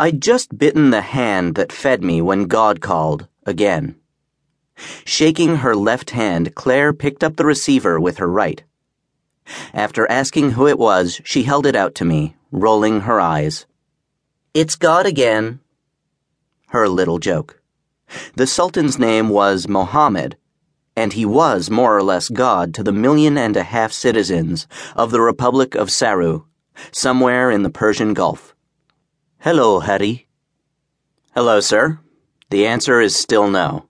I'd just bitten the hand that fed me when God called, again. Shaking her left hand, Claire picked up the receiver with her right. After asking who it was, she held it out to me, rolling her eyes. It's God again. Her little joke. The Sultan's name was Mohammed, and he was more or less God to the million and a half citizens of the Republic of Saru, somewhere in the Persian Gulf. Hello, Harry. Hello, sir. The answer is still no.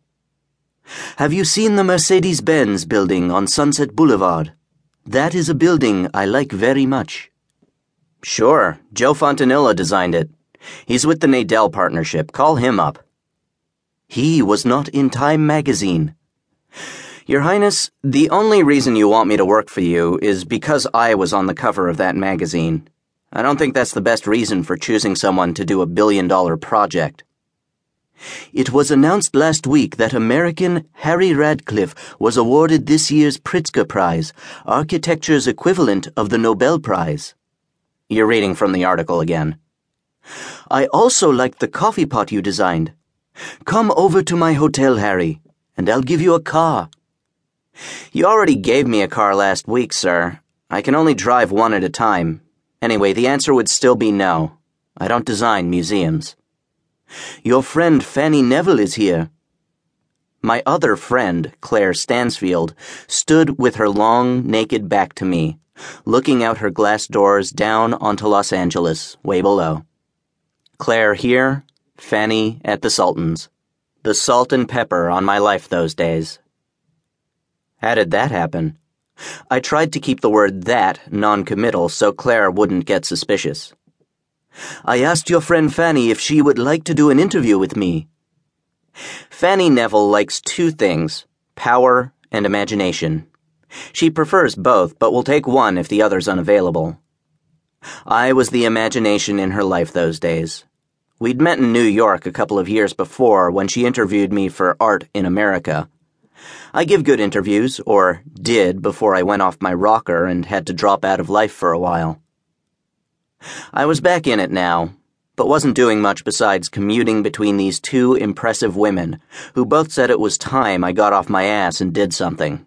Have you seen the Mercedes Benz building on Sunset Boulevard? That is a building I like very much. Sure, Joe Fontanilla designed it. He's with the Nadel Partnership. Call him up. He was not in Time magazine. Your Highness, the only reason you want me to work for you is because I was on the cover of that magazine. I don't think that's the best reason for choosing someone to do a billion dollar project. It was announced last week that American Harry Radcliffe was awarded this year's Pritzker Prize, architecture's equivalent of the Nobel Prize. You're reading from the article again. I also liked the coffee pot you designed. Come over to my hotel, Harry, and I'll give you a car. You already gave me a car last week, sir. I can only drive one at a time. Anyway, the answer would still be no. I don't design museums. Your friend Fanny Neville is here. My other friend, Claire Stansfield, stood with her long, naked back to me, looking out her glass doors down onto Los Angeles, way below. Claire here, Fanny at the Sultan's. The salt and pepper on my life those days. How did that happen? I tried to keep the word that noncommittal so Claire wouldn't get suspicious. I asked your friend Fanny if she would like to do an interview with me. Fanny Neville likes two things power and imagination. She prefers both, but will take one if the other's unavailable. I was the imagination in her life those days. We'd met in New York a couple of years before when she interviewed me for Art in America. I give good interviews, or did before I went off my rocker and had to drop out of life for a while. I was back in it now, but wasn't doing much besides commuting between these two impressive women, who both said it was time I got off my ass and did something.